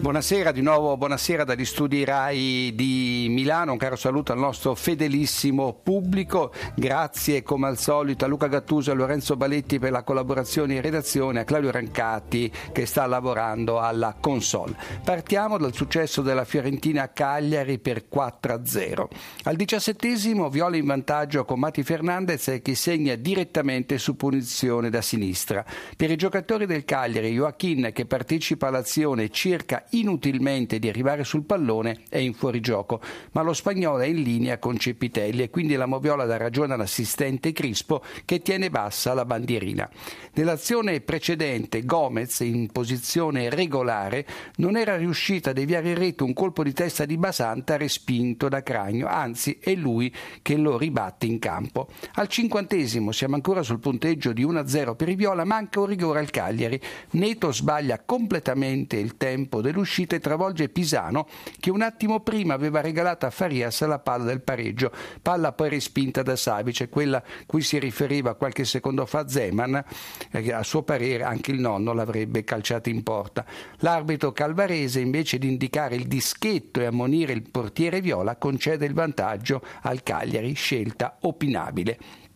Buonasera di nuovo, buonasera dagli studi RAI di Milano, un caro saluto al nostro fedelissimo pubblico, grazie come al solito a Luca Gattuso e a Lorenzo Baletti per la collaborazione in redazione, a Claudio Rancati che sta lavorando alla console. Partiamo dal successo della Fiorentina a Cagliari per 4-0. Al diciassettesimo Viola in vantaggio con Mati Fernandez che segna direttamente su punizione da sinistra. Per i giocatori del Cagliari, Joachim che partecipa all'azione circa inutilmente di arrivare sul pallone è in fuorigioco, ma lo spagnolo è in linea con Cepitelli e quindi la Moviola dà ragione all'assistente Crispo che tiene bassa la bandierina. Nell'azione precedente Gomez in posizione regolare non era riuscita a deviare in rete un colpo di testa di Basanta respinto da Cragno, anzi è lui che lo ribatte in campo. Al cinquantesimo siamo ancora sul punteggio di 1-0 per i Viola, manca un rigore al Cagliari. Neto sbaglia completamente il tempo del dell'uscita e travolge Pisano che un attimo prima aveva regalato a Farias la palla del pareggio, palla poi respinta da Savic, quella cui si riferiva qualche secondo fa Zeman, eh, a suo parere anche il nonno l'avrebbe calciata in porta. L'arbitro calvarese invece di indicare il dischetto e ammonire il portiere Viola concede il vantaggio al Cagliari, scelta opinabile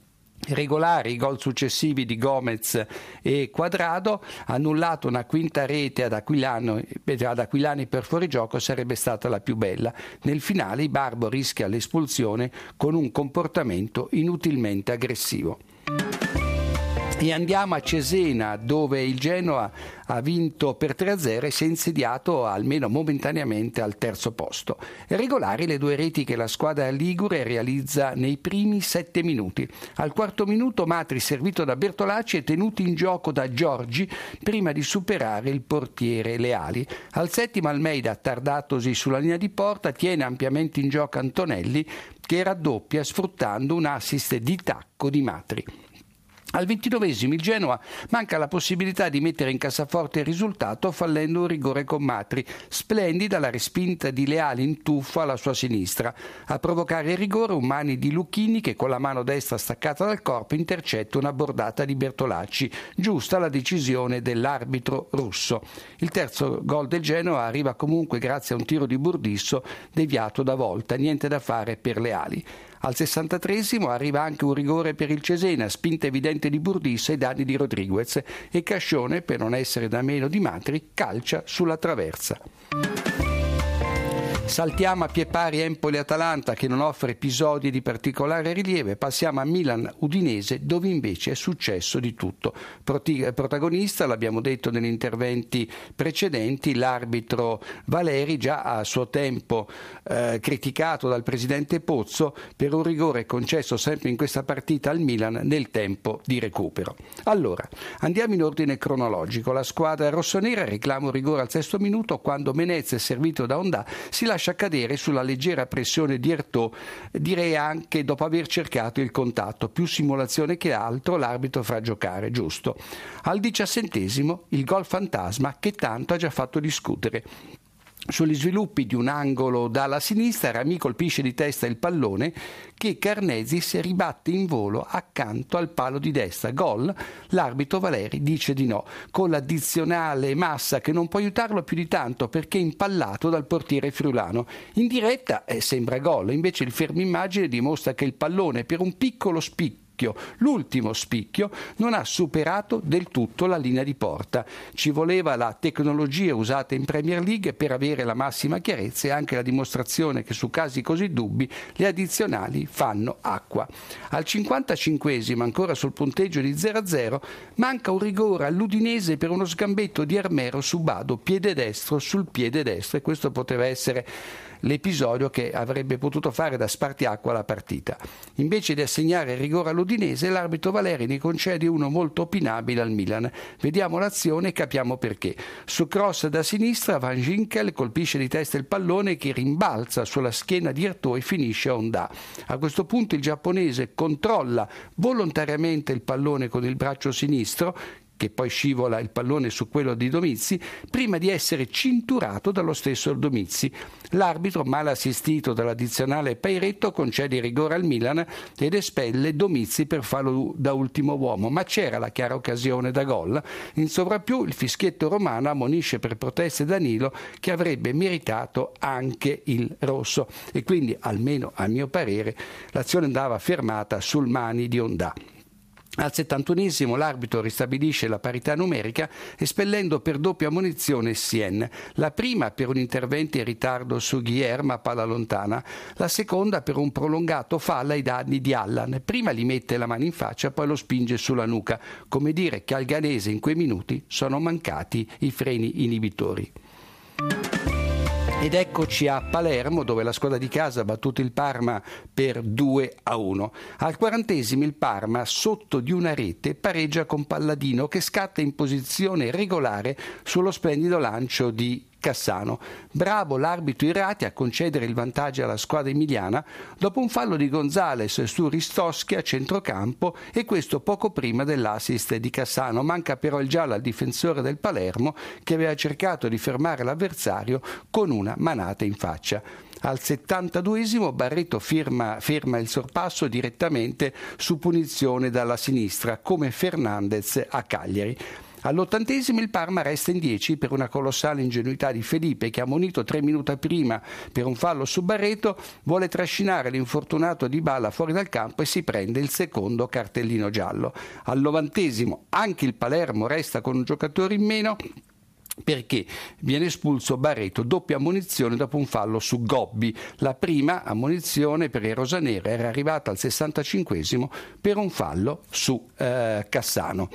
regolari i gol successivi di Gomez e Quadrado, annullato una quinta rete ad, Aquilano, ad Aquilani per fuorigioco sarebbe stata la più bella. Nel finale Barbo rischia l'espulsione con un comportamento inutilmente aggressivo. E andiamo a Cesena dove il Genoa ha vinto per 3-0 e si è insediato almeno momentaneamente al terzo posto. Regolari le due reti che la squadra ligure realizza nei primi sette minuti. Al quarto minuto Matri, servito da Bertolacci, è tenuto in gioco da Giorgi prima di superare il portiere Leali. Al settimo Almeida, tardatosi sulla linea di porta, tiene ampiamente in gioco Antonelli che raddoppia sfruttando un assist di tacco di Matri. Al ventinovesimo il Genoa manca la possibilità di mettere in cassaforte il risultato fallendo un rigore con Matri. Splendida la respinta di Leali in tuffo alla sua sinistra. A provocare il rigore un mani di Lucchini che con la mano destra staccata dal corpo intercetta una bordata di Bertolacci. Giusta la decisione dell'arbitro russo. Il terzo gol del Genoa arriva comunque grazie a un tiro di Burdisso deviato da volta. Niente da fare per Leali. Al 63 arriva anche un rigore per il Cesena, spinta evidente di Burdissa e danni di Rodriguez e Cascione, per non essere da meno di Matri, calcia sulla traversa. Saltiamo a pie pari Empoli-Atalanta che non offre episodi di particolare rilievo passiamo a Milan-Udinese dove invece è successo di tutto. Protagonista, l'abbiamo detto negli interventi precedenti, l'arbitro Valeri già a suo tempo eh, criticato dal presidente Pozzo per un rigore concesso sempre in questa partita al Milan nel tempo di recupero. Allora, andiamo in ordine cronologico. La squadra rossonera reclama un rigore al sesto minuto quando Menezes, servito da Ondà, si lascia lascia cadere sulla leggera pressione di Ertò, direi anche dopo aver cercato il contatto, più simulazione che altro l'arbitro fa giocare, giusto. Al diciassettesimo il gol fantasma che tanto ha già fatto discutere. Sugli sviluppi di un angolo dalla sinistra, Rami colpisce di testa il pallone che Carnesis ribatte in volo accanto al palo di destra. Gol, l'arbitro Valeri dice di no, con l'addizionale Massa che non può aiutarlo più di tanto perché impallato dal portiere friulano. In diretta eh, sembra gol, invece il fermo immagine dimostra che il pallone per un piccolo spicco spicchio. L'ultimo spicchio non ha superato del tutto la linea di porta. Ci voleva la tecnologia usata in Premier League per avere la massima chiarezza e anche la dimostrazione che su casi così dubbi le addizionali fanno acqua. Al 55 ancora sul punteggio di 0-0, manca un rigore all'Udinese per uno sgambetto di Armero su Bado, piede destro sul piede destro e questo poteva essere l'episodio che avrebbe potuto fare da spartiacqua alla partita. Invece di assegnare rigore all'Udinese, l'arbitro Valeri ne concede uno molto opinabile al Milan. Vediamo l'azione e capiamo perché. Su cross da sinistra, Van Ginkel colpisce di testa il pallone che rimbalza sulla schiena di Artò e finisce a Honda. A questo punto il giapponese controlla volontariamente il pallone con il braccio sinistro che poi scivola il pallone su quello di Domizzi, prima di essere cinturato dallo stesso Domizzi. L'arbitro, mal assistito dall'addizionale Pairetto, concede il rigore al Milan ed espelle Domizzi per farlo da ultimo uomo, ma c'era la chiara occasione da gol. In sovrappiù il fischietto romano ammonisce per proteste Danilo che avrebbe meritato anche il rosso e quindi, almeno a mio parere, l'azione andava fermata sul mani di Ondà. Al 71esimo l'arbitro ristabilisce la parità numerica espellendo per doppia munizione Sien, la prima per un intervento in ritardo su Guillermo a palla lontana, la seconda per un prolungato fallo ai danni di Allan. Prima gli mette la mano in faccia, poi lo spinge sulla nuca, come dire che al Ganese in quei minuti sono mancati i freni inibitori. Ed eccoci a Palermo dove la squadra di casa ha battuto il Parma per 2 a 1. Al quarantesimo il Parma, sotto di una rete, pareggia con Palladino che scatta in posizione regolare sullo splendido lancio di Cassano. Bravo l'arbitro Irati a concedere il vantaggio alla squadra emiliana dopo un fallo di Gonzales su Ristoschi a centrocampo e questo poco prima dell'assist di Cassano. Manca però il giallo al difensore del Palermo che aveva cercato di fermare l'avversario con una manata in faccia. Al 72esimo Barreto firma, firma, il sorpasso direttamente su punizione dalla sinistra, come Fernandez a Cagliari. All'ottantesimo il Parma resta in 10 per una colossale ingenuità di Felipe che ammonito tre minuti prima per un fallo su Barreto vuole trascinare l'infortunato di Balla fuori dal campo e si prende il secondo cartellino giallo. Al novantesimo anche il Palermo resta con un giocatore in meno perché viene espulso Barreto, doppia ammonizione dopo un fallo su Gobbi. La prima ammonizione per i rosanere era arrivata al 65 per un fallo su eh, Cassano.